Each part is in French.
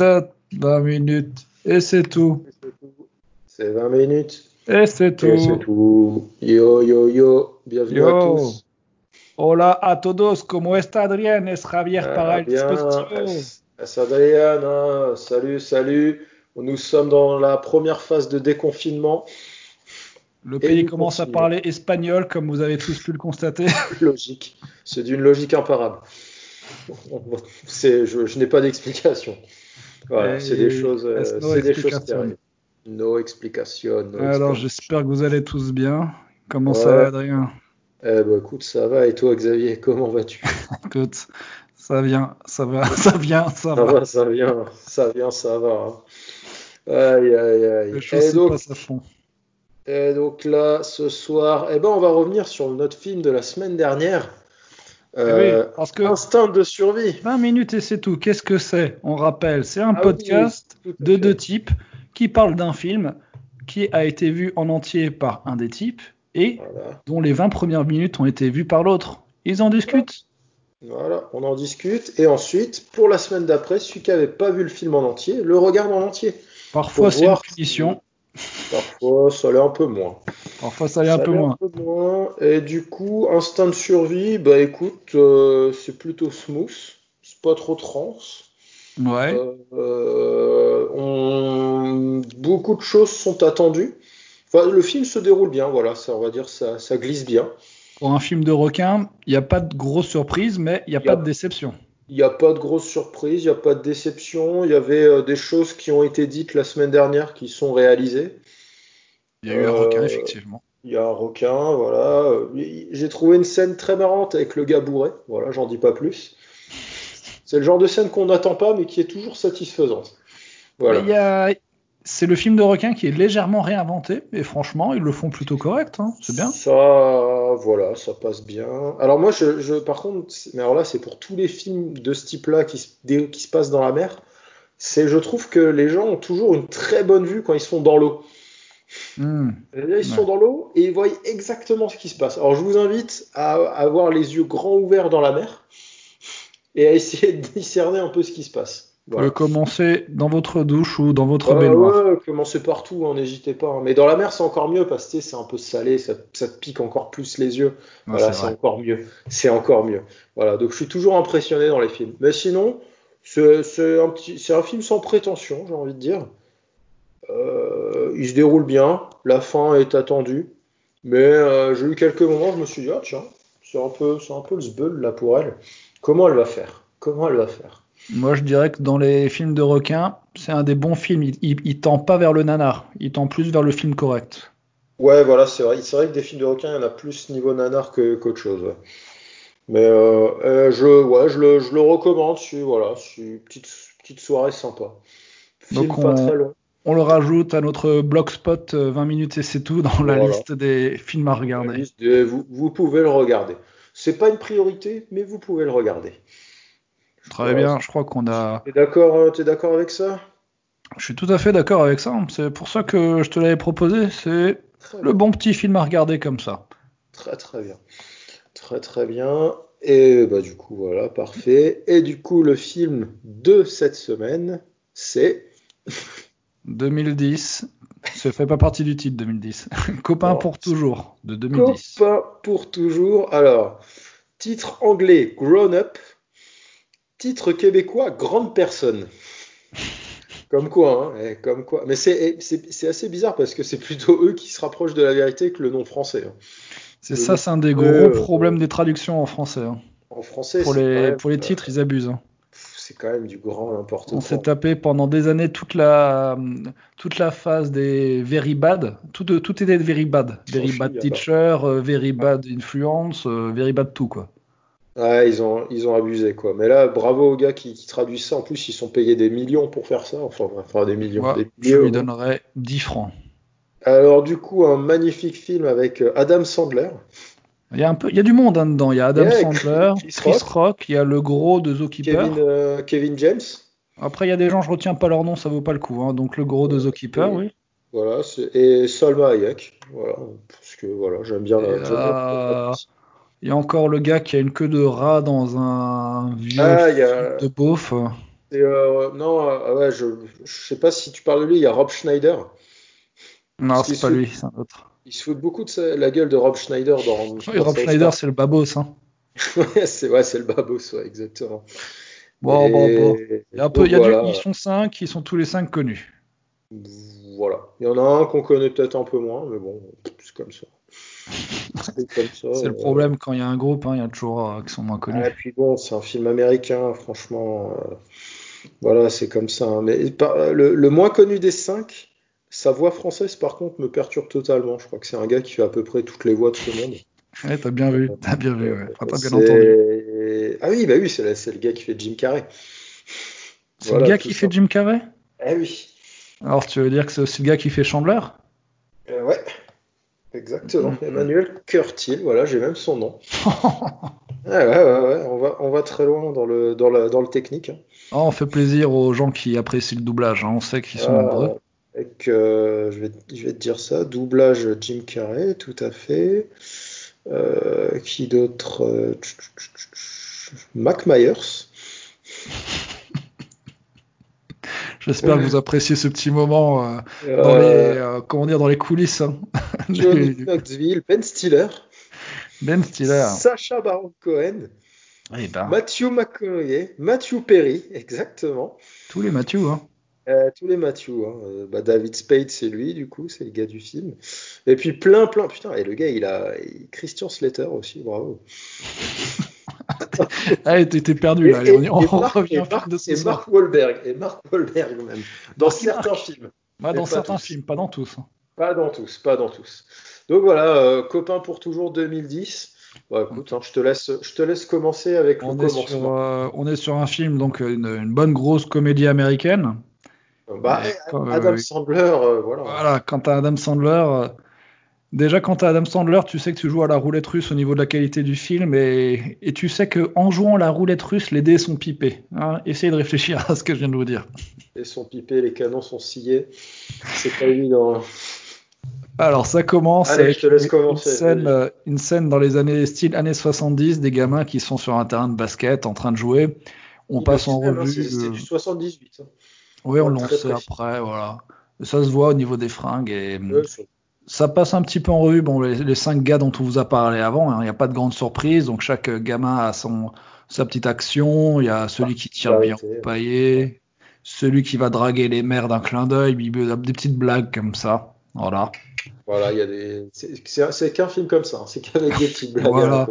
tête, 20 minutes, et c'est tout. C'est 20 minutes. Et c'est tout. Et c'est tout. Yo, yo, yo. Bienvenue Yo. à tous. Hola a todos, ¿cómo está Adrián? Es Javier Ah, para el dispositivo. Es- hein. Salut, salut. Nous sommes dans la première phase de déconfinement. Le pays commence à parler espagnol, comme vous avez tous pu le constater. Logique. C'est d'une logique imparable. C'est, je, je n'ai pas d'explication. Voilà, c'est des choses, euh, c'est des choses. No explication. no Alors, j'espère que vous allez tous bien. Comment ça va, Adrien? Eh ben, écoute, ça va. Et toi, Xavier, comment vas-tu? Écoute, ça vient, ça va, ça vient, ça, Ça va. va, ça vient, ça vient, ça va. hein. Aïe, aïe, aïe. Les choses donc, passent à fond. et donc là, ce soir, eh ben, on va revenir sur notre film de la semaine dernière. Euh, Eh oui, parce que Instinct de survie. 20 minutes et c'est tout. Qu'est-ce que c'est? On rappelle, c'est un Ah podcast de deux types qui parlent d'un film qui a été vu en entier par un des types et Voilà, dont les 20 premières minutes ont été vues par l'autre. Ils en discutent. voilà, on en discute. Et ensuite, pour la semaine d'après, celui qui n'avait pas vu le film en entier, le regarde en entier. Parfois c'est une punition, Parfois, ça l'est un peu moins. Parfois ça l'est un peu moins. peu moins. Et du coup, instinct de survie, bah écoute, euh, c'est plutôt smooth. C'est pas trop trans. Ouais. Euh, euh, on- Beaucoup de choses sont attendues. Enfin, le film se déroule bien, voilà, ça, on va dire, ça, ça glisse bien. Pour un film de requin, il n'y a pas de grosse surprise, mais il n'y a pas de déception. Il n'y a pas de grosses surprises, il n'y a pas de déception. Il y avait euh, des choses qui ont été dites la semaine dernière qui sont réalisées. Il y a eu un Euh, requin, effectivement. Il y a un requin, voilà. Euh, J'ai trouvé une scène très marrante avec le gars bourré. Voilà, j'en dis pas plus. C'est le genre de scène qu'on n'attend pas, mais qui est toujours satisfaisante. Voilà. Mais il y a- C'est le film de requin qui est légèrement réinventé, et franchement, ils le font plutôt correct, hein. c'est bien. Ça, voilà, ça passe bien. Alors moi, je, je- par contre, c'est- mais alors là, c'est pour tous les films de ce type-là qui, se- qui se passent dans la mer. C'est, je trouve que les gens ont toujours une très bonne vue quand ils sont dans l'eau. Hmm. Là, ils sont Ouais. dans l'eau et ils voient exactement ce qui se passe. Alors, je vous invite à avoir les yeux grands ouverts dans la mer et à essayer de discerner un peu ce qui se passe. Pouvez commencer dans votre douche ou dans votre Ouais, baignoire. ouais, commencez partout, hein, n'hésitez pas. hein. Mais dans la mer, c'est encore mieux parce que c'est un peu salé, ça, ça te pique encore plus les yeux. Ouais, Voilà, c'est encore mieux. C'est encore mieux. Voilà, donc je suis toujours impressionné dans les films. Mais sinon, c'est c'est un petit, c'est un film sans prétention, j'ai envie de dire. Euh, il se déroule bien, la fin est attendue, mais euh, j'ai eu quelques moments, je me suis dit, ah tiens, c'est un peu, c'est un peu le zbeul là pour elle. Comment elle va faire? Comment elle va faire? Moi, je dirais que dans les films de requins, c'est un des bons films. Il, il, il tend pas vers le nanar, il tend plus vers le film correct. Ouais, voilà, c'est vrai. C'est vrai que des films de requins, il y en a plus niveau nanar que qu'autre chose. ouais. Mais euh, je, ouais, je le, je le recommande. C'est voilà, c'est une petite, petite soirée sympa. Film Donc, pas très long. On le rajoute à notre blogspot euh, 20 minutes et c'est tout dans la Voilà. liste des films à regarder. de- vous, vous pouvez le regarder. C'est pas une priorité, mais vous pouvez le regarder. Très bien, je crois qu'on a. T'es d'accord, euh, t'es d'accord avec ça? Je suis tout à fait d'accord avec ça. C'est pour ça que je te l'avais proposé. C'est le bon petit film à regarder comme ça. Très très bien. Très très bien. Et bah du coup voilà, parfait. Et du coup le film de cette semaine, c'est 2010. Ça fait pas partie du titre 2010. Copain pour toujours de 2010. Copain pour toujours. Alors, titre anglais Grown Up. Titre québécois Grande Personne. Comme quoi, hein, eh, comme quoi. Mais c'est eh, c'est- assez bizarre parce que c'est plutôt eux qui se rapprochent de la vérité que le nom français. hein. C'est ça, c'est un des gros Euh, problèmes des traductions en français. hein. En français, Pour les, pour les euh, titres, ils abusent. C'est quand même du grand n'importe On quoi. s'est tapé pendant des années toute la, toute la phase des very bad. Tout, tout était very bad. Very bad teacher, euh, very bad influence, euh, very bad tout, quoi. Ouais, ils ont, ils ont abusé quoi. Mais là, bravo aux gars qui, qui traduisent ça. En plus, ils sont payés des millions pour faire ça. Enfin, enfin, des millions. Des je millions. lui donnerais 10 francs. Alors du coup, un magnifique film avec euh, Adam Sandler. Il y a un peu, il y a du monde hein, dedans. Il y a Adam Yeah, Sandler, Chris Chris, Rock. Rock. il y a le gros de Zookeeper. Kevin, euh, Kevin James. Après, il y a des gens, je retiens pas leur nom, ça vaut pas le coup. hein. Donc le gros de Zookeeper, oui. Voilà, c'est- et Salma Hayek. Voilà, parce que voilà, j'aime bien la. Euh, Il y a encore le gars qui a une queue de rat dans un vieux Ah, y a, de beauf. Euh, non, euh, ouais, je, je sais pas si tu parles de lui, il y a Rob Schneider. Non, c'est pas lui, c'est un autre. Il se fout beaucoup de la gueule de Rob Schneider dans. Oui, Rob Schneider, c'est le babos. Hein. ouais, c'est ouais, le babos, ouais, exactement. Bon, bon, bon. Il y a un peu, il y a du, ils sont cinq, ils sont tous les cinq connus. Voilà. Il y en a un qu'on connaît peut-être un peu moins, mais bon, c'est comme ça. C'est le problème quand il y a un groupe, hein, il y a toujours euh, qui sont moins connus. Et puis bon, c'est un film américain, franchement. Euh, voilà, c'est comme ça. Hein. Mais le, le, moins connu des cinq, sa voix française, par contre, me perturbe totalement. Je crois que c'est un gars qui fait à peu près toutes les voix de ce monde. Ouais, t'as bien vu, t'as bien vu, ouais. Enfin, bien entendu. Ah oui, bah oui, c'est le gars qui fait Jim Carrey. C'est le gars qui fait Jim Carrey? Eh oui. Alors, tu veux dire que c'est aussi le gars qui fait Chandler? Euh, Ouais. Exactement, mm. Emmanuel Curtil, voilà, j'ai même son nom. ouais, ouais, ouais, on va, on va très loin dans le, dans dans le technique. Oh, on fait plaisir aux gens qui apprécient le doublage, hein. on sait qu'ils sont nombreux. Euh, je, vais, je vais te dire ça, doublage Jim Carrey, tout à fait. Euh, qui d'autre euh, Mac Myers. J'espère que vous appréciez ce petit moment euh, dans les comment dire dans les coulisses. Hein. Johnny Knoxville, Ben Stiller. Ben Stiller. Sacha Baron Cohen. Eh ben. Matthew McConaughey, Matthew Perry, exactement. Tous les Matthew, hein. Euh, tous les Matthew. Hein. Bah, David Spade, c'est lui, du coup, c'est le gars du film. Et puis plein, plein. Putain, et le gars, il a Christian Slater aussi, bravo. ah, t'es perdu là. on, revient de ce et Mark Wahlberg, et Mark Wahlberg même, dans certains films. dans certains films, pas dans tous. Hein. Pas dans tous, pas dans tous. Donc voilà, euh, copain pour toujours 2010. Bon, écoute, hein, je, te laisse, je te laisse commencer avec on le est Sur, euh, on est sur un film, donc une, une bonne grosse comédie américaine. Bah, Adam Sandler, euh, voilà. Voilà, quand t'as Adam Sandler, Déjà, quand tu Adam Sandler, tu sais que tu joues à la roulette russe au niveau de la qualité du film et, tu sais que en jouant la roulette russe, les dés sont pipés. Hein. Essayez de réfléchir à ce que je viens de vous dire. Les dés sont pipés, les canons sont sciés. C'est pas évident. Alors, ça commence avec une, scène, une, scène, dans les années style années 70, des gamins qui sont sur un terrain de basket en train de jouer. On passe en revue. C'était du 78. Hein. Oui, on le sait après, voilà. ça se voit au niveau des fringues et ça passe un petit peu en revue. Bon, les, cinq gars dont on vous a parlé avant, hein, il n'y a pas de grande surprise. Donc chaque gamin a son sa petite action. Il y a celui qui tire bien au paillet, celui qui va draguer les mères d'un clin d'œil, des petites blagues comme ça. Voilà. Voilà, il y a des. C'est qu'un film comme ça, hein. c'est qu'avec des petites blagues. voilà.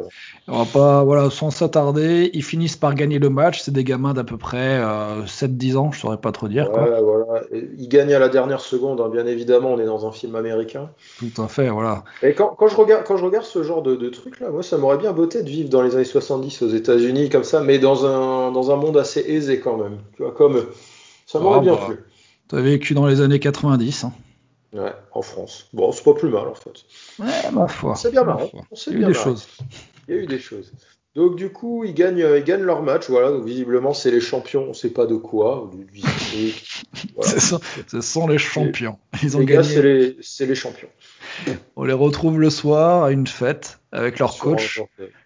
On va pas, voilà, sans s'attarder, ils finissent par gagner le match. C'est des gamins d'à peu près 7-10 euh, ans, je saurais pas trop dire. Voilà. ils gagnent à la dernière seconde, hein. bien évidemment, on est dans un film américain. Tout à fait, voilà. Et quand, quand je, regarde, quand je regarde ce genre de, de truc là, moi ça m'aurait bien botté de vivre dans les années 70 aux États-Unis comme ça, mais dans un, dans un monde assez aisé quand même. Tu vois, comme ça m'aurait ah, bien bah, plu. Tu as vécu dans les années 90. Hein. Ouais, en France. Bon, c'est pas plus mal en fait. Ouais, ma foi. C'est bien marrant. Il y a eu des choses. Il y a eu des choses. Donc du coup, ils gagnent, ils gagnent leur match. Voilà, donc visiblement, c'est les champions. On sait pas de quoi. voilà. ce, sont, les champions. Ils ont les gagné. c'est les, champions. On les retrouve le soir à une fête avec leur coach.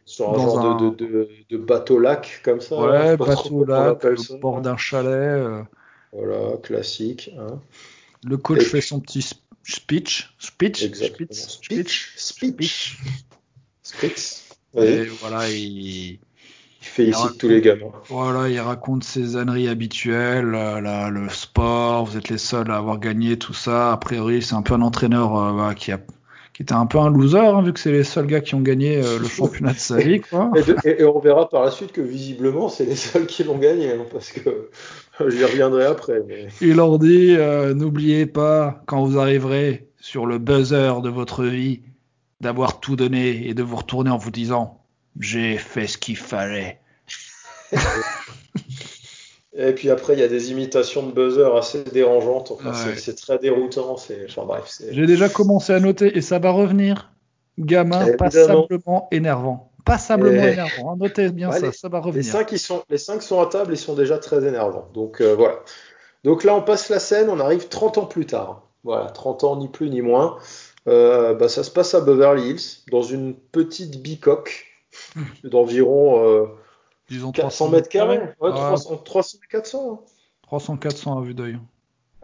sur un genre De, de, de, bateau lac comme ça. Ouais, bateau lac, au bord d'un chalet. Euh. Voilà, classique. Hein. Le coach fait son petit speech. Speech? Speech? Speech? Speech. Speech. Et voilà, il. Il félicite tous les gamins. Voilà, il raconte ses âneries habituelles, le sport, vous êtes les seuls à avoir gagné tout ça. A priori, c'est un peu un entraîneur euh, qui a qui était un peu un loser, hein, vu que c'est les seuls gars qui ont gagné euh, le championnat de sa vie. Quoi. Et, on verra par la suite que visiblement, c'est les seuls qui l'ont gagné, hein, parce que j'y reviendrai après. Il leur dit euh, n'oubliez pas, quand vous arriverez sur le buzzer de votre vie, d'avoir tout donné et de vous retourner en vous disant j'ai fait ce qu'il fallait. Et puis après, il y a des imitations de buzzer assez dérangeantes. c'est très déroutant. Enfin, bref. J'ai déjà commencé à noter et ça va revenir. Gamin passablement énervant. Passablement énervant. Hein. Notez bien ça, ça va revenir. Les cinq, ils sont, les cinq sont à table, ils sont déjà très énervants. Donc euh, voilà. Donc là, on passe la scène, on arrive 30 ans plus tard. Voilà, 30 ans, ni plus ni moins. Euh, bah, ça se passe à Beverly Hills, dans une petite bicoque d'environ. Euh, Disons 400 mètres carrés. Ouais, 300, 300 et 400. 300, 400 à vue d'œil.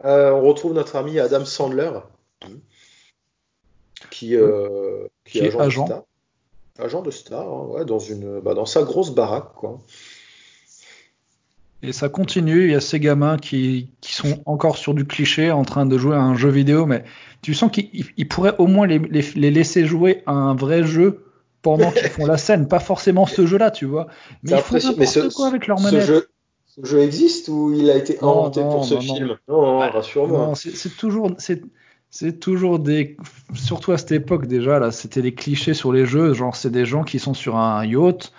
Euh, on retrouve notre ami Adam Sandler, qui, euh, qui, est agent. De star. Agent de star, hein, ouais, dans, une, bah, dans sa grosse baraque. Quoi. Et ça continue, il y a ces gamins qui, qui, sont encore sur du cliché en train de jouer à un jeu vidéo, mais tu sens qu'ils pourraient au moins les, les, les, laisser jouer à un vrai jeu pendant qu'ils font la scène, pas forcément ce jeu-là, tu vois. Mais ils font n'importe quoi avec leur manette. Ce jeu, ce jeu, existe ou il a été inventé pour ce film? Non, bah, rassure-moi. C'est toujours, c'est toujours des, surtout à cette époque déjà là, c'était des clichés sur les jeux, genre c'est des gens qui sont sur un yacht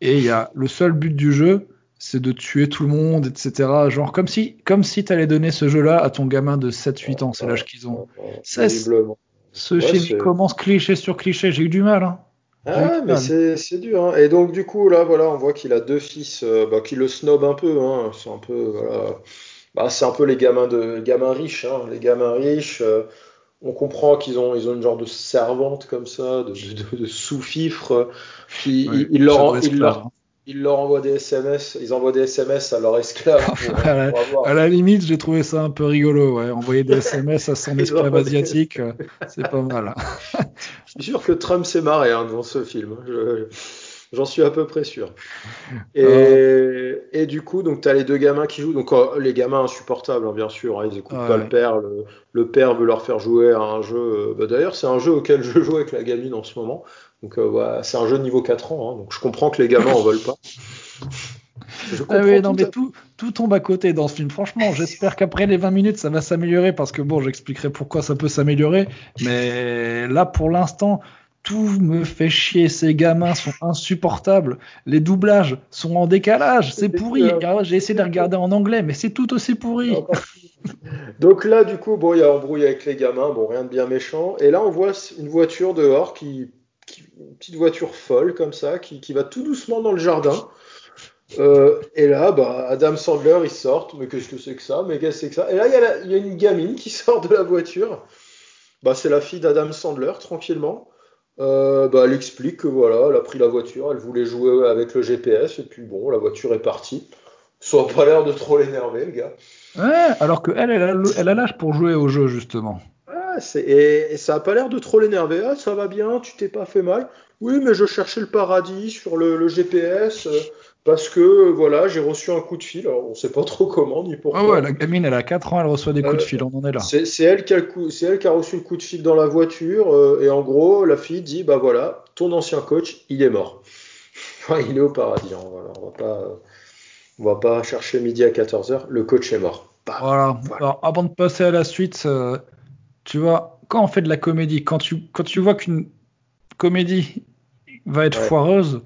et il y a le seul but du jeu, c'est de tuer tout le monde, etc. Genre comme si, comme si t'allais donner ce jeu-là à ton gamin de 7-8 ans, c'est l'âge qu'ils ont. ce film commence cliché sur cliché, j'ai eu du mal. Hein. Ah, mais c'est dur. Hein. Et donc, du coup, là, voilà, on voit qu'il a deux fils euh, bah, qui le snob un peu. Hein. C'est un peu, voilà. Bah, c'est un peu les gamins, de, gamins riches. Hein. Les gamins riches, euh, on comprend qu'ils ont, ils ont une genre de servante comme ça, de, de, sous-fifre. Qui, il, leur, il, leur, ils leur envoient des SMS, ils envoient des SMS à leurs esclaves. à, la, limite, j'ai trouvé ça un peu rigolo, ouais. Envoyer des SMS à son esclave asiatique, euh, c'est pas mal. je suis sûr que Trump s'est marré hein, dans ce film. J'en suis à peu près sûr. Et, euh. et du coup, donc tu as les deux gamins qui jouent. Donc oh, les gamins insupportables, hein, bien sûr. Hein, ils écoutent pas le père. Le, père veut leur faire jouer à un jeu. Euh, bah, D'ailleurs, c'est un jeu auquel je joue avec la gamine en ce moment. Donc euh, c'est un jeu de niveau 4 ans, hein, donc je comprends que les gamins en veulent pas. Ah oui, non, mais tout, tout, tombe à côté dans ce film. Franchement, j'espère qu'après les 20 minutes, ça va s'améliorer parce que bon, j'expliquerai pourquoi ça peut s'améliorer. Mais là, pour l'instant, tout me fait chier. Ces gamins sont insupportables. Les doublages sont en décalage. C'est pourri. J'ai essayé de les regarder en anglais, mais c'est tout aussi pourri. Donc là, du coup, bon, il y a embrouille avec les gamins. Bon, rien de bien méchant. Et là, on voit une voiture dehors qui une petite voiture folle comme ça, qui, va tout doucement dans le jardin. Euh, et là, bah, Adam Sandler, il sort. Mais qu'est-ce que c'est que ça Mais qu'est-ce que c'est que ça? Et là, il y, a une gamine qui sort de la voiture. Bah, c'est la fille d'Adam Sandler, tranquillement. Euh, bah, elle explique que voilà, elle a pris la voiture, elle voulait jouer avec le GPS, et puis bon, la voiture est partie. Soit pas l'air de trop l'énerver, le gars. Ouais, alors qu'elle, elle elle a l'âge pour jouer au jeu, justement et, ça a pas l'air de trop l'énerver. Ah, ça va bien, tu t'es pas fait mal. Oui, mais je cherchais le paradis sur le, GPS euh, parce que voilà, j'ai reçu un coup de fil. Alors, on sait pas trop comment ni pourquoi. Ah ouais, la gamine, elle a 4 ans, elle reçoit des coups de euh, fil. On en est là. C'est elle, qui a elle qui a reçu le coup de fil dans la voiture. Euh, et en gros, la fille dit Bah voilà, ton ancien coach, il est mort. il est au paradis. Hein, voilà, on va pas. On va pas chercher midi à 14h, le coach est mort. voilà. Alors, avant de passer à la suite, tu vois, quand on fait de la comédie, quand tu, quand tu vois qu'une comédie va être foireuse,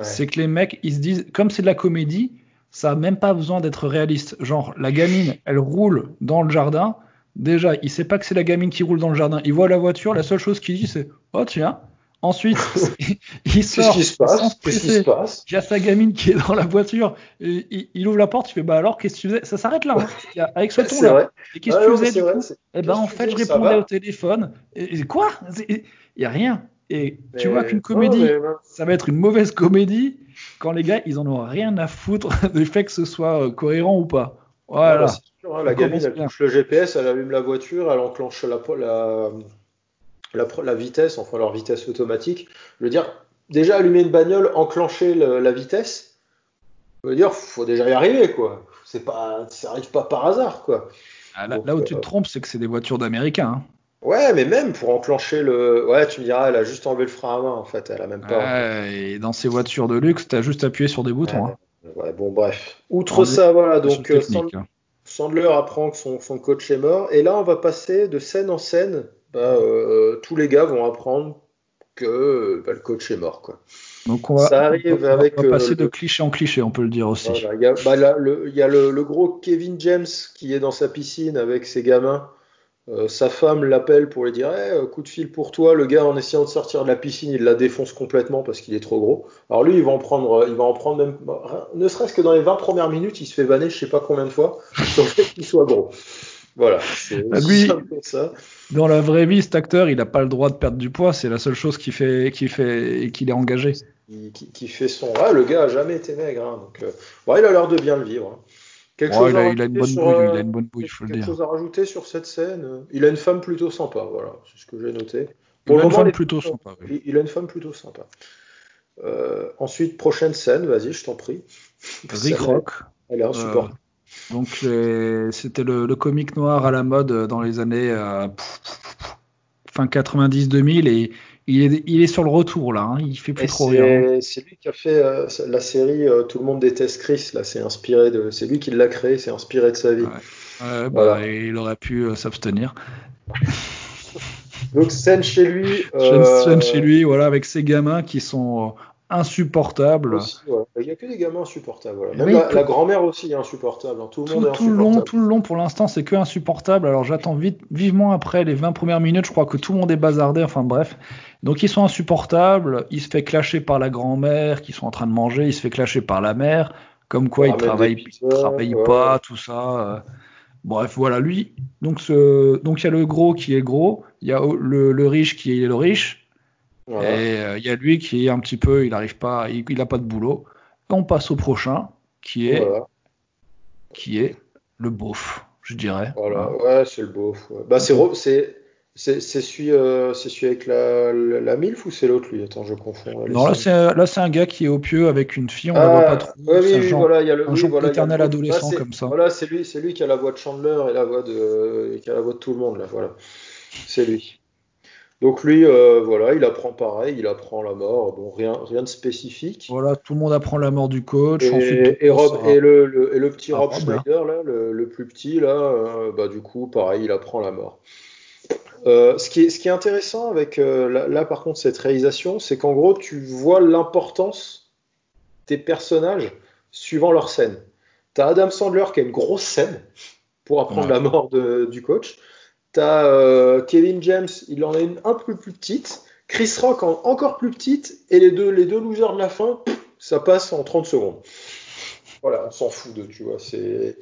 c'est que les mecs, ils se disent, comme c'est de la comédie, ça a même pas besoin d'être réaliste. Genre, la gamine, elle roule dans le jardin. Déjà, il sait pas que c'est la gamine qui roule dans le jardin. Il voit la voiture, la seule chose qu'il dit, c'est Oh, tiens, Ensuite, il sort. Qu'est-ce qui se passe se Il y a sa gamine qui est dans la voiture. Et il, ouvre la porte. Il fait Bah alors, qu'est-ce que tu faisais? Ça s'arrête là. Hein. Avec ce ton-là. Et qu'est-ce que tu faisais du coup? Eh ben, en fait, je répondais au téléphone. Et, quoi? Il y a rien. Et tu vois qu'une comédie, ça va être une mauvaise comédie quand les gars, ils en ont rien à foutre du fait que ce soit euh, cohérent ou pas. Voilà. Hein, la gamine, elle touche le GPS, elle allume la voiture, elle enclenche la, la, la, vitesse, enfin leur vitesse automatique. Je veux dire, déjà allumer une bagnole, enclencher la vitesse, je veux dire, faut déjà y arriver, quoi. C'est pas, ça arrive pas par hasard, quoi. Ah, là, où tu te euh, trompes, c'est que c'est des voitures d'américains. Hein. Ouais, mais même pour enclencher le. Ouais, tu me diras, elle a juste enlevé le frein à main, en fait. Elle a même pas. Ouais, et dans ces voitures de luxe, t'as juste appuyé sur des boutons. Ouais, hein. ouais bon, bref. Outre ça, voilà, donc euh, hein. Sandler apprend que son, son, coach est mort. Et là, on va passer de scène en scène bah, euh, tous les gars vont apprendre que bah, le coach est mort. Quoi. Donc on va, Ça arrive avec, passer euh, de cliché en cliché, on peut le dire aussi. Il y a, bah, le, y a le, gros Kevin James qui est dans sa piscine avec ses gamins. Euh, sa femme l'appelle pour lui dire hey, coup de fil pour toi. Le gars, en essayant de sortir de la piscine, il la défonce complètement parce qu'il est trop gros. Alors lui, il va en prendre, il va en prendre même, ne serait-ce que dans les 20 premières minutes, il se fait vanner je sais pas combien de fois sur le fait qu'il soit gros. Voilà, bah, lui, ça. Dans la vraie vie, cet acteur, il n'a pas le droit de perdre du poids. C'est la seule chose qui fait, qui fait, qu'il est engagé. Qui, fait son. Ah, le gars a jamais été maigre. Hein, donc, euh, il a l'air de bien le vivre. Hein. Quelque chose il, a, il, a, une bonne bouille, il a une bonne bouille, faut le dire. Quelque chose à rajouter sur cette scène Il a une femme plutôt sympa, voilà, c'est ce que j'ai noté. Pour il a une femme plutôt sympa. Oui. Il a une femme plutôt sympa. Euh, ensuite, prochaine scène, vas-y, je t'en prie. Rick Rock. Elle est insupportable. Euh, donc, c'était le, le, comique noir à la mode dans les années euh, fin 90-2000 et il est, il est, sur le retour là, hein. il fait plus trop rien. C'est lui qui a fait euh, la série euh, Tout le monde déteste Chris, là, c'est inspiré de, c'est lui qui l'a créé, c'est inspiré de sa vie. Ouais. bah, il aurait pu euh, s'abstenir. Donc scène chez lui. Scène chez lui, voilà, avec ses gamins qui sont insupportable. Il n'y a que des gamins insupportables. Même la, grand-mère aussi est insupportable. Hein. Tout le monde est tout Le long, tout le long, pour l'instant, c'est que insupportable. Alors j'attends vite, vivement après les 20 premières minutes. Je crois que tout le monde est bazardé. Enfin bref. Donc ils sont insupportables. Il se fait clasher par la grand-mère qui sont en train de manger. Il se fait clasher par la mère. Comme quoi il travaille, travaille pas, tout ça. Euh. Bref, voilà, lui. Donc, ce... donc il y a le gros qui est gros. Il y a le, le riche qui est le riche. Et euh, il y a lui qui est un petit peu, il n'arrive pas, il n'a pas de boulot. on passe au prochain, qui est, qui est le beauf, je dirais. Voilà, ouais, c'est le beauf. Bah, c'est, c'est, c'est, celui, euh, c'est celui avec la, la, MILF ou c'est l'autre lui? Attends, je confonds. Non, là c'est, là, c'est un gars qui est au pieu avec une fille, on ne la voit pas trop. Ouais, oui, oui, voilà, il y a le un genre éternel adolescent comme ça. Voilà, c'est lui, c'est lui qui a la voix de Chandler et la voix de, qui a la voix de tout le monde, là, voilà. C'est lui. Donc lui, euh, voilà, il apprend pareil, il apprend la mort, bon, rien, rien de spécifique. Voilà, tout le monde apprend la mort du coach. Et, et, Rob, et, le, le, petit Rob Schneider, là, le, plus petit, là, euh, bah, du coup, pareil, il apprend la mort. Euh, ce, qui est, ce qui est intéressant avec, là, par contre, cette réalisation, c'est qu'en gros, tu vois l'importance des personnages suivant leur scène. Tu as Adam Sandler qui a une grosse scène pour apprendre la mort de, du coach. T'as euh, Kevin James, il en a une un peu plus petite. Chris Rock en encore plus petite. Et les deux, les deux losers de la fin, ça passe en 30 secondes. Voilà, on s'en fout de, tu vois. C'est,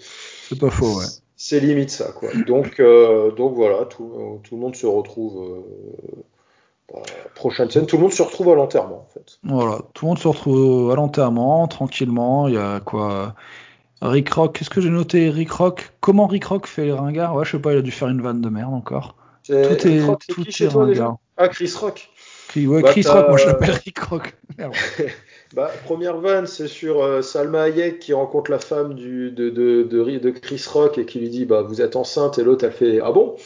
pas faux, ouais. C'est limite ça, quoi. Donc, euh, donc voilà, tout, tout, le monde se retrouve. Euh, bah, prochaine scène, tout le monde se retrouve à l'enterrement, en fait. Voilà, tout le monde se retrouve à l'enterrement, tranquillement. Il y a quoi Rick Rock, qu'est-ce que j'ai noté Rick Rock, comment Rick Rock fait les ringards? Ouais, je sais pas, il a dû faire une vanne de merde encore. Tout est, tout est ringard. Ah, Chris Rock. ouais, bah, Chris Rock, moi je l'appelle Rick Rock. bah, première vanne, c'est sur euh, Salma Hayek qui rencontre la femme du, de, de, de, de, Chris Rock et qui lui dit bah, Vous êtes enceinte, et l'autre elle fait Ah bon?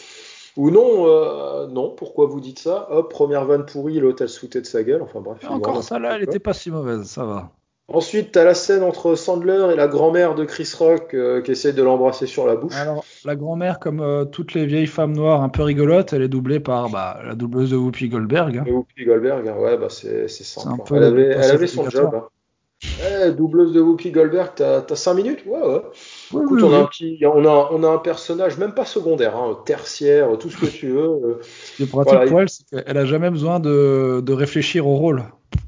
Ou non, euh, non, pourquoi vous dites ça? Hop, première vanne pourrie, l'autre elle se foutait de sa gueule. Enfin bref. Encore ça là, elle était pas si mauvaise, ça va. Ensuite, tu as la scène entre Sandler et la grand-mère de Chris Rock euh, qui essaie de l'embrasser sur la bouche. Alors, la grand-mère, comme euh, toutes les vieilles femmes noires un peu rigolotes, elle est doublée par bah, la doubleuse de Whoopi Goldberg. Hein. Whoopi Goldberg, hein. ouais, bah, c'est simple. Elle avait, elle avait son job. Hein. Doubleuse de Whoopi Goldberg, t'as as 5 minutes? Ouais, ouais. Écoute, on, a un petit, on, a, on, a un personnage, même pas secondaire, hein, tertiaire, tout ce que tu veux. Euh. Ce qui est pratique pour elle, c'est qu'elle a jamais besoin de, de réfléchir au rôle.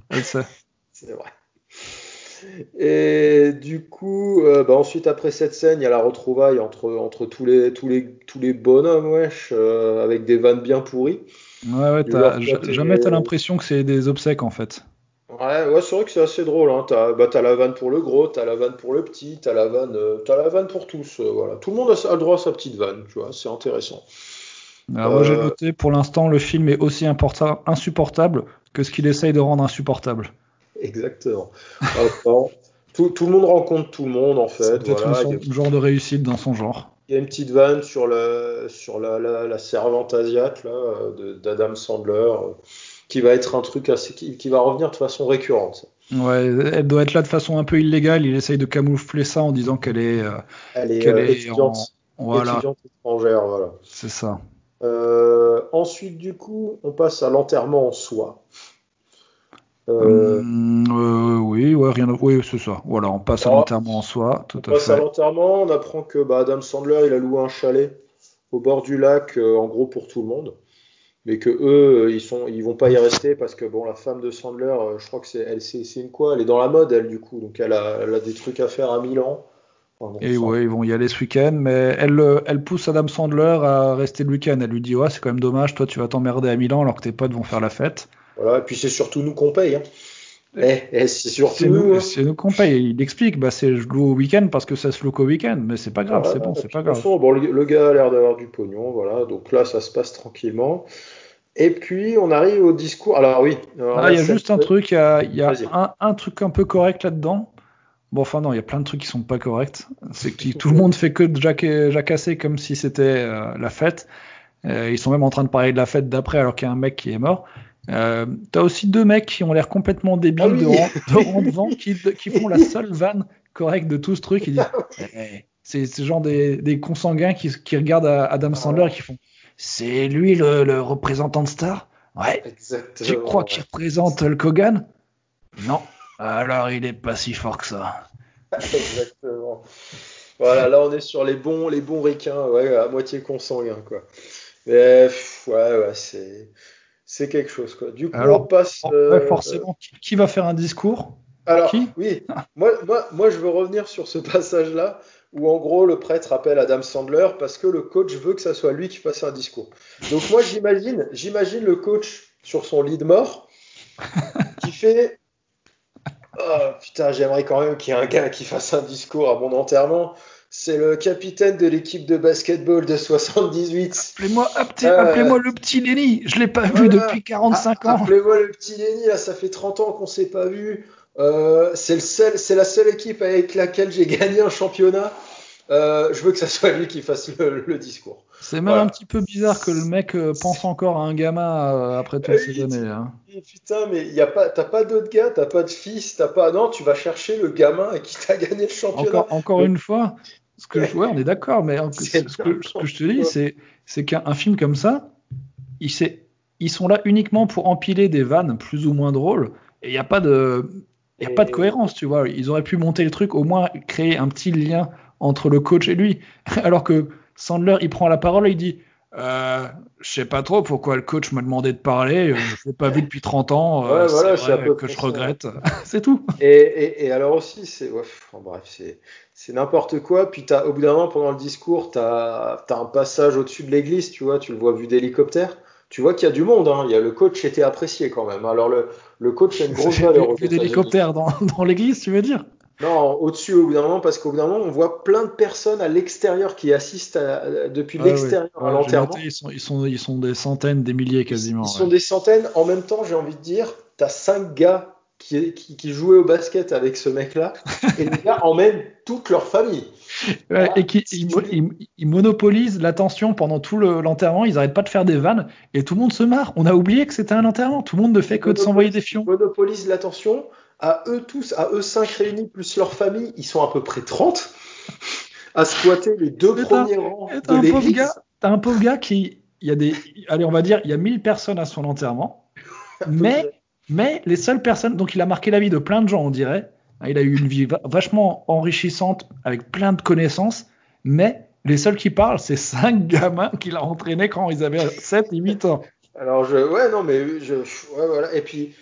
Elle sait. c'est vrai. Et du coup, euh, bah ensuite après cette scène, il y a la retrouvaille entre, entre tous, les, tous, les, tous les bonhommes, wesh, euh, avec des vannes bien pourries. Ouais, ouais, t'as, jamais t'as l'impression que c'est des obsèques en fait. Ouais, ouais c'est vrai que c'est assez drôle. Hein. T'as, bah, la vanne pour le gros, t'as la vanne pour le petit, t'as la vanne, euh, t'as la vanne pour tous. voilà. Tout le monde a, le droit à sa petite vanne, tu vois, c'est intéressant. Alors, moi j'ai noté, pour l'instant, le film est aussi insupportable que ce qu'il essaye de rendre insupportable. Exactement. tout, tout, le monde rencontre tout le monde en fait. C'est voilà. un genre de réussite dans son genre. Il y a une petite vanne sur, le, sur la, la, servante asiate d'Adam Sandler qui va être un truc assez, qui, va revenir de façon récurrente. Ouais, elle doit être là de façon un peu illégale. Il essaye de camoufler ça en disant qu'elle est, euh, elle est, euh, étudiante, voilà. étrangère. Voilà. C'est ça. Euh, ensuite, du coup, on passe à l'enterrement en soi. Euh, euh, oui, ouais, rien. Oui, c'est ça. Voilà, on passe à ah. l'enterrement en soi. Tout on passe à l'enterrement. On apprend que bah, Adam Sandler, il a loué un chalet au bord du lac, euh, en gros pour tout le monde, mais que eux, ils sont, ils vont pas y rester parce que bon, la femme de Sandler, je crois que c'est, elle, c'est, une quoi? Elle est dans la mode, elle du coup, donc elle a, elle a, des trucs à faire à Milan. et ouais, ils vont y aller ce week-end, mais elle, elle pousse Adam Sandler à rester le week-end. Elle lui dit ouais, c'est quand même dommage, toi tu vas t'emmerder à Milan alors que tes potes vont faire la fête. Voilà, et puis c'est surtout nous qu'on paye. Hein. Eh, eh, c'est surtout nous. Hein. C'est nous qu'on paye. Il explique, bah c'est je loue au week-end parce que ça se loue qu'au week-end, mais c'est pas grave, c'est bon, c'est pas grave. bon, le, gars a l'air d'avoir du pognon, voilà, donc là ça se passe tranquillement. Et puis on arrive au discours. Alors oui. ah, il y a juste un truc, il y a, y a un, un, truc un peu correct là-dedans. Bon, enfin non, il y a plein de trucs qui sont pas corrects. C'est que tout le monde fait que de jacasser comme si c'était euh, la fête. Euh, ils sont même en train de parler de la fête d'après alors qu'il y a un mec qui est mort. Euh, T'as aussi deux mecs qui ont l'air complètement débiles ah de, rang, devant qui, qui, font la seule vanne correcte de tout ce truc. Ils disent, eh, c'est ce genre des, des consanguins qui, qui, regardent Adam Sandler et qui font C'est lui le, le, représentant de Star? Ouais. Exactement, tu crois qu'il représente Hulk Hogan? Non. Alors il est pas si fort que ça. Exactement. Voilà, là on est sur les bons, les bons requins, ouais, à moitié consanguins, quoi. Mais ouais, ouais, c'est, c'est quelque chose, quoi. Du coup, on passe. Euh, forcément, qui, va faire un discours? Alors, qui? oui, moi, moi, moi, je veux revenir sur ce passage-là où en gros le prêtre appelle Adam Sandler parce que le coach veut que ça soit lui qui fasse un discours. Donc moi j'imagine, j'imagine le coach sur son lit de mort qui fait Oh putain, j'aimerais quand même qu'il y ait un gars qui fasse un discours à mon enterrement. C'est le capitaine de l'équipe de basketball de 78. Appelez-moi appelez le petit Lenny. Je l'ai pas vu depuis 45 ah, ans. Appelez-moi le petit Lenny. Là, ça fait 30 ans qu'on s'est pas vu. Euh, c'est la seule équipe avec laquelle j'ai gagné un championnat. Euh, je veux que ça soit lui qui fasse le, discours. C'est même un petit peu bizarre que le mec euh, pense encore à un gamin euh, après toutes ces années. Hein. Putain, mais y a pas, t'as pas d'autres gars, t'as pas de fils, t'as pas. Non, tu vas chercher le gamin qui t'a gagné le championnat. Encore, une fois, ce que je... ouais, on est d'accord, mais ce que, je te dis, c'est, c'est qu'un film comme ça, il ils sont là uniquement pour empiler des vannes plus ou moins drôles, et il n'y a pas de. Il a pas de cohérence, tu vois. Ils auraient pu monter le truc, au moins créer un petit lien entre le coach et lui. Alors que Sandler, il prend la parole et il dit euh, Je sais pas trop pourquoi le coach m'a demandé de parler, euh, je l'ai pas vu depuis 30 ans, euh, c'est vrai que je regrette. c'est tout. Et, alors aussi, c'est bref, c'est n'importe quoi. Puis as, au bout d'un moment, pendant le discours, tu as, un passage au-dessus de l'église, tu vois, tu le vois vu d'hélicoptère. Tu vois qu'il y a du monde, hein. il y a, le coach était apprécié quand même. Alors le, le coach a une grosse valeur. Vu d'hélicoptère dans, dans l'église, tu veux dire? Non, au-dessus au bout d'un moment, parce qu'au bout d'un moment, on voit plein de personnes à l'extérieur qui assistent depuis ah l'extérieur à l'enterrement. Ils sont, ils, sont, ils sont des centaines, des milliers quasiment. Ils, sont des centaines. En même temps, j'ai envie de dire, tu as cinq gars qui, qui, jouaient au basket avec ce mec-là, et les gars emmènent toute leur famille. et qui ils, monopolisent l'attention pendant tout l'enterrement, ils n'arrêtent pas de faire des vannes et tout le monde se marre. On a oublié que c'était un enterrement, tout le monde ne fait que de s'envoyer des fions. Ils monopolisent l'attention à eux tous, à eux cinq réunis, plus leur famille, ils sont à peu près 30, à squatter les deux premiers rangs de l'église. T'as un pauvre gars qui, il y a des, allez, on va dire, il y a 1000 personnes à son enterrement, mais, mais les seules personnes, donc il a marqué la vie de plein de gens, on dirait. Il a eu une vie vachement enrichissante avec plein de connaissances, mais les seuls qui parlent, c'est cinq gamins qu'il a entraînés quand ils avaient 7 et 8 ans. Alors, je, ouais, non, mais je, ouais, voilà. Et puis,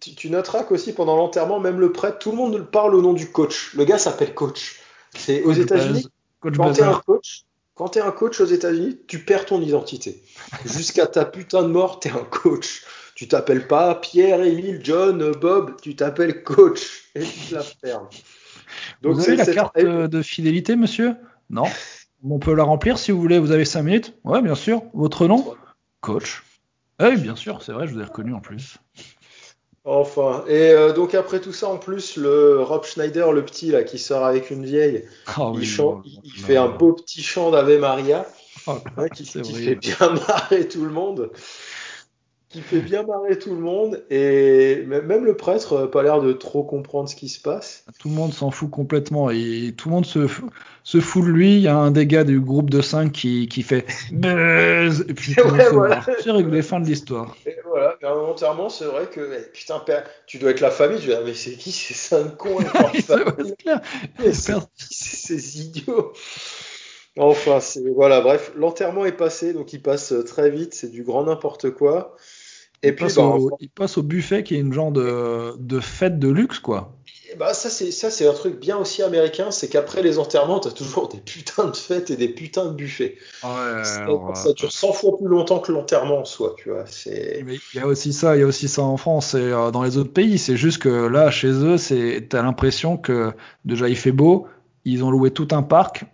tu, noteras qu'aussi pendant l'enterrement, même le prêtre, tout le monde parle au nom du coach. Le gars s'appelle coach. C'est aux États-Unis. Quand t'es un coach, quand t'es un coach aux États-Unis, tu perds ton identité. Jusqu'à ta putain de mort, t'es un coach. Tu t'appelles pas Pierre, Émile, John, Bob, tu t'appelles coach. Et tu la fermes. Donc, vous avez la carte de fidélité, monsieur? Non? On peut la remplir si vous voulez. Vous avez 5 minutes? Ouais, bien sûr. Votre nom? Coach. Ah oui, bien sûr, c'est vrai, je vous ai reconnu en plus. Enfin, et euh, donc après tout ça, en plus, le Rob Schneider, le petit là, qui sort avec une vieille, ah il, chante, il, fait un beau petit chant d'Ave Maria, oh, qui, qui fait bien marrer tout le monde qui fait bien marrer tout le monde et même le prêtre n'a pas l'air de trop comprendre ce qui se passe. Tout le monde s'en fout complètement et tout le monde se, se fout de lui. Il y a un des gars du groupe de 5 qui, qui fait buzz et puis ouais, voilà. c'est réglé, fin de l'histoire. Et voilà, mais involontairement, c'est vrai que eh, putain, père, tu dois être la famille. Je vais dire, mais c'est qui ces 5 cons C'est clair. C'est ces idiots? Enfin, c'est voilà, bref, l'enterrement est passé, donc il passe très vite, c'est du grand n'importe quoi. Et il puis, passe bah, au, il passe au buffet qui est une genre de, de fête de luxe, quoi. Bah ça c'est ça c'est un truc bien aussi américain, c'est qu'après les enterrements, t'as toujours des putains de fêtes et des putains de buffets. Ouais, ça, dure 100 fois plus longtemps que l'enterrement en soi, tu vois. Il y a aussi ça, il y a aussi ça en France et euh, dans les autres pays. C'est juste que là, chez eux, c'est t'as l'impression que déjà il fait beau, ils ont loué tout un parc,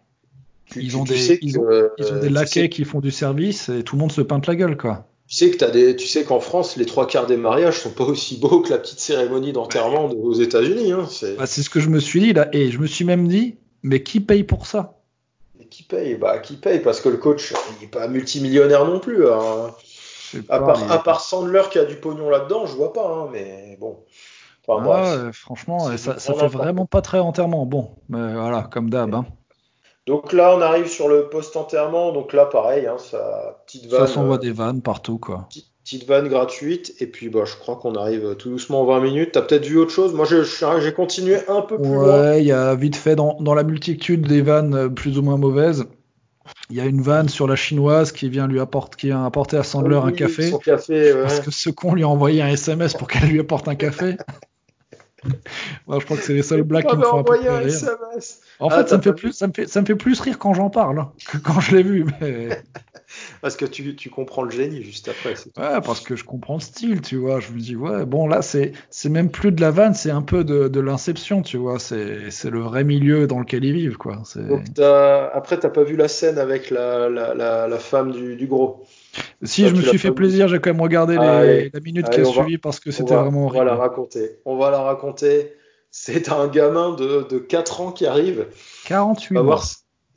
ils, ont des, ils, ont, ils ont des laquais qui font du service et tout le monde se peinte la gueule, quoi. Tu sais que as des, tu sais qu'en France, les trois quarts des mariages sont pas aussi beaux que la petite cérémonie d'enterrement aux États-Unis. Hein, bah, c'est ce que je me suis dit là, et je me suis même dit, mais qui paye pour ça? Qui paye? Bah qui paye? Parce que le coach, il est pas multimillionnaire non plus. Hein. À, part, à part Sandler qui a du pognon là-dedans, je vois pas. Hein, mais bon. Enfin, franchement, ça, ça fait vraiment pas très enterrement. Bon, mais voilà, comme d'hab. Hein. Donc là, on arrive sur le post-enterrement. Donc là, pareil, hein, ça petite vanne. Ça s'envoie euh, des vannes partout, quoi. Petite, vanne gratuite. Et puis, bah, je crois qu'on arrive tout doucement en 20 minutes. T'as peut-être vu autre chose? Moi, j'ai continué un peu plus loin. Ouais, il y a vite fait dans, la multitude des vannes euh, plus ou moins mauvaises. Il y a une vanne sur la chinoise qui vient lui apporter, qui vient apporter à Sandler un café. café Parce que ce con lui a envoyé un SMS pour qu'elle lui apporte un café. Moi, je crois que c'est les seuls blagues qui me font un peu rire. En fait, ah, ça me fait plus, ça me fait, ça me fait plus rire quand j'en parle hein, que quand je l'ai vu. Mais... parce que tu, tu, comprends le génie juste après. Ouais, parce que je comprends le style, tu vois. Je me dis, ouais, bon, là, c'est, c'est même plus de la vanne, c'est un peu de, de l'inception, tu vois. C'est, c'est le vrai milieu dans lequel ils vivent, quoi. Donc, as... après, t'as pas vu la scène avec la, la, la, la femme du, du gros si, je me suis fait plaisir, j'ai quand même regardé les, la minute qui a suivi parce que c'était vraiment horrible. On va la raconter. On va la raconter. C'est un gamin de, de 4 ans qui arrive. 48 mois.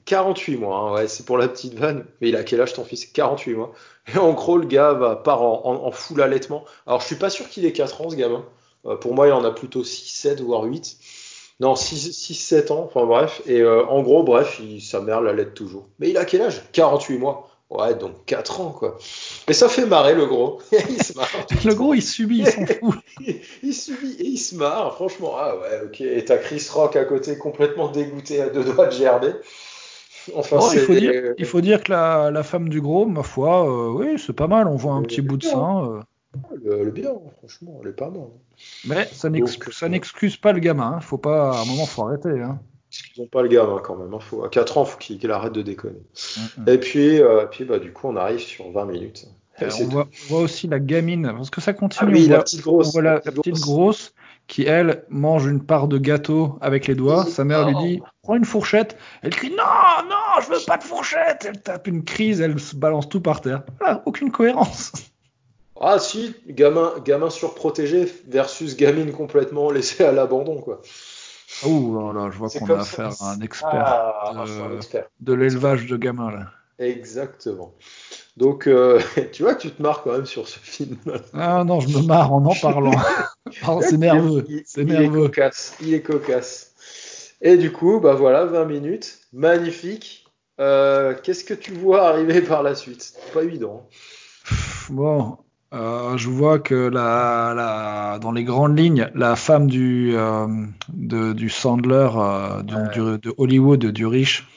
48 mois, hein, ouais, c'est pour la petite vanne. Mais il a quel âge ton fils? 48 mois. Et en gros, le gars va part en, en, full allaitement. Alors, je suis pas sûr qu'il ait 4 ans, ce gamin. Euh, pour moi, il en a plutôt 6, 7, voire 8. Non, 6, 6 7 ans, enfin bref. Et euh, en gros, bref, il, sa mère l'allaite toujours. Mais il a quel âge? 48 mois. Ouais, donc 4 ans, quoi. Mais ça fait marrer le gros. il se marre. le gros, il subit, il s'en fout. il subit et il se marre, franchement. Ah ouais, ok. Et t'as Chris Rock à côté, complètement dégoûté à deux doigts de gerber. Enfin, il, faut dire, il, faut dire, que la, la, femme du gros, ma foi, euh, oui, c'est pas mal. On voit un petit bout de sein. Euh. Elle est bien, franchement, elle est pas mal. Mais ça euh, n'excuse pas le gamin. Hein. Faut pas, à un moment, faut arrêter. Hein. Parce qu'ils n'ont pas le gamin quand même. Hein. Faut, à 4 ans, il faut qu'il arrête de déconner. Et puis, euh, puis bah, du coup, on arrive sur 20 minutes. Euh, on, voit, aussi la gamine, parce que ça continue. Ah oui, la petite grosse. la, petite grosse qui, elle, mange une part de gâteau avec les doigts. Sa mère lui dit Prends une fourchette. Elle crie Non, non, je veux pas de fourchette. Elle tape une crise, elle se balance tout par terre. Voilà, aucune cohérence. Ah si, gamin, gamin surprotégé versus gamine complètement laissée à l'abandon, quoi. Oh là là, je vois qu'on a affaire à un expert, ah, de, l'élevage de gamins là. Exactement. Donc, euh, tu vois, tu te marres quand même sur ce film. Ah non, je me marre en en parlant. c'est nerveux. C'est nerveux. Il est cocasse. Il est cocasse. Et du coup, bah voilà, 20 minutes. Magnifique. Euh, qu'est-ce que tu vois arriver par la suite? Pas évident. Bon, euh, je vois que la, la, dans les grandes lignes, la femme du, euh, de, du Sandler, euh, du, de Hollywood, du riche,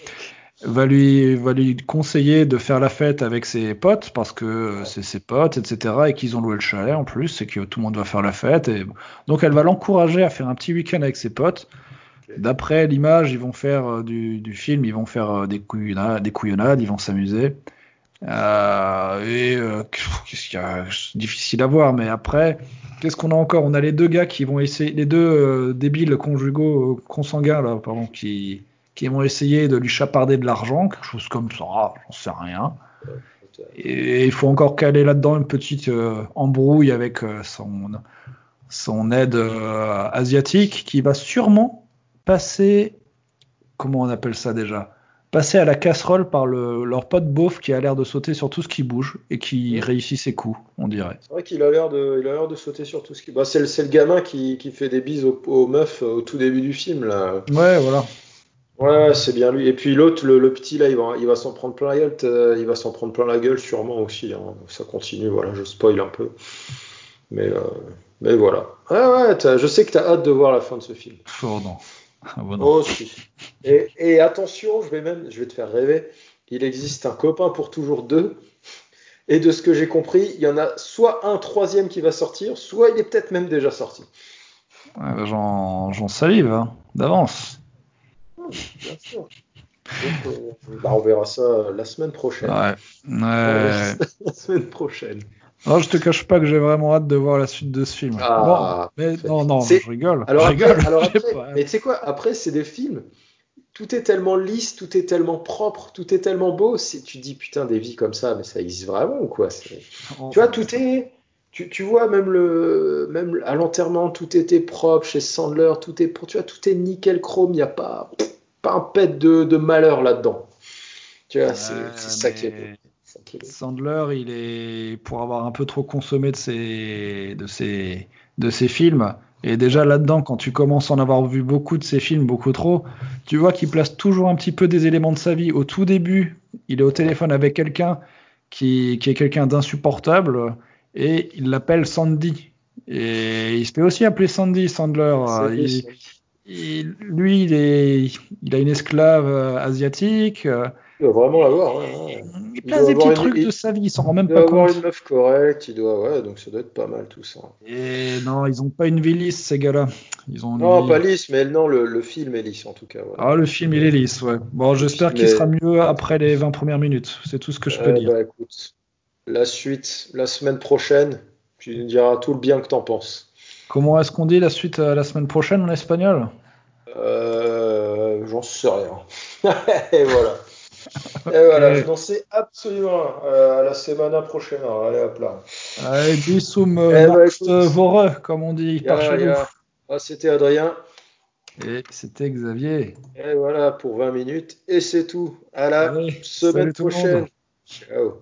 va lui, va lui conseiller de faire la fête avec ses potes parce que c'est ses potes, etc. et qu'ils ont loué le chalet en plus et que tout le monde va faire la fête. Et... Donc elle va l'encourager à faire un petit week-end avec ses potes. D'après l'image, ils vont faire du, du, film, ils vont faire des couillonnades, des couillonnades ils vont s'amuser. Euh, et euh, qu'est-ce qu'il y a difficile à voir, mais après, qu'est-ce qu'on a encore? On a les deux gars qui vont essayer, les deux euh, débiles conjugaux consanguins là, pardon, qui qui vont essayer de lui chaparder de l'argent, quelque chose comme ça, j'en sais rien. Et il faut encore caler là-dedans une petite embrouille avec son son aide asiatique qui va sûrement passer, comment on appelle ça déjà? Passer à la casserole par le, leur pote beauf qui a l'air de sauter sur tout ce qui bouge et qui réussit ses coups, on dirait. C'est vrai qu'il a l'air de, il a l'air de sauter sur tout ce qui. Bah, c'est, le, c'est le gamin qui, qui fait des bises aux, meufs au tout début du film là. Ouais, voilà. Ouais, c'est bien lui. Et puis l'autre, le, petit là, il va, il va s'en prendre plein la gueule. Euh, il va s'en prendre plein la gueule sûrement aussi. Hein. Ça continue. Voilà, je spoil un peu. Mais, euh, mais voilà. Ouais, ouais. Je sais que t'as hâte de voir la fin de ce film. Oh non. Ah, oh, et, attention, je vais même, je vais te faire rêver. Il existe un copain pour toujours deux. Et de ce que j'ai compris, il y en a soit un troisième qui va sortir, soit il est peut-être même déjà sorti. Ouais, J'en salive hein, d'avance. Bien sûr. Euh, bah, on verra ça la semaine prochaine. Ouais. ouais. la semaine prochaine. Non, je te cache pas que j'ai vraiment hâte de voir la suite de ce film. Ah, mais non, non, je rigole. Alors, je rigole. alors après, mais tu sais quoi Après, c'est des films. Tout est tellement lisse, tout est tellement propre, tout est tellement beau. Si tu dis putain des vies comme ça, mais ça existe vraiment ou quoi Tu vois, tout est. Tu, tu, vois même le même à l'enterrement, tout était propre chez Sandler, tout est tu vois, tout est nickel chrome. Il n'y a pas pas un pet de, de malheur là-dedans. Tu vois, c'est ça qui est. Sandler, il est pour avoir un peu trop consommé de ses, de ses, de ses films. Et déjà là-dedans, quand tu commences à en avoir vu beaucoup de ses films, beaucoup trop, tu vois qu'il place toujours un petit peu des éléments de sa vie. Au tout début, il est au téléphone avec quelqu'un qui, qui est quelqu'un d'insupportable et il l'appelle Sandy. Et il se fait aussi appeler Sandy Sandler. Il, lui, il, est, il a une esclave euh, asiatique. Il doit vraiment l'avoir. Il place des petits trucs de sa vie, il s'en rend même pas compte. Il doit avoir une meuf correcte, il doit, ouais, donc ça doit être pas mal tout ça. Et non, ils ont pas une vie lisse ces gars-là. Ils ont non, pas lisse, mais non, le, le, film est lisse en tout cas. Ah, le film il est lisse, ouais. Bon, j'espère qu'il sera mieux après les 20 premières minutes. C'est tout ce que je peux dire. Bah, écoute, la suite, la semaine prochaine, tu nous diras tout le bien que t'en penses. Comment est-ce qu'on dit la suite euh, la semaine prochaine en espagnol? Euh, J'en sais rien. Et voilà. Et voilà, je n'en sais absolument rien. Euh, à la semaine prochaine. allez, hop là. Allez, bisous, eh ben, voreux, comme on dit par chez nous. Ah, c'était Adrien. Et c'était Xavier. Et voilà pour 20 minutes. Et c'est tout. À la semaine prochaine. Ciao.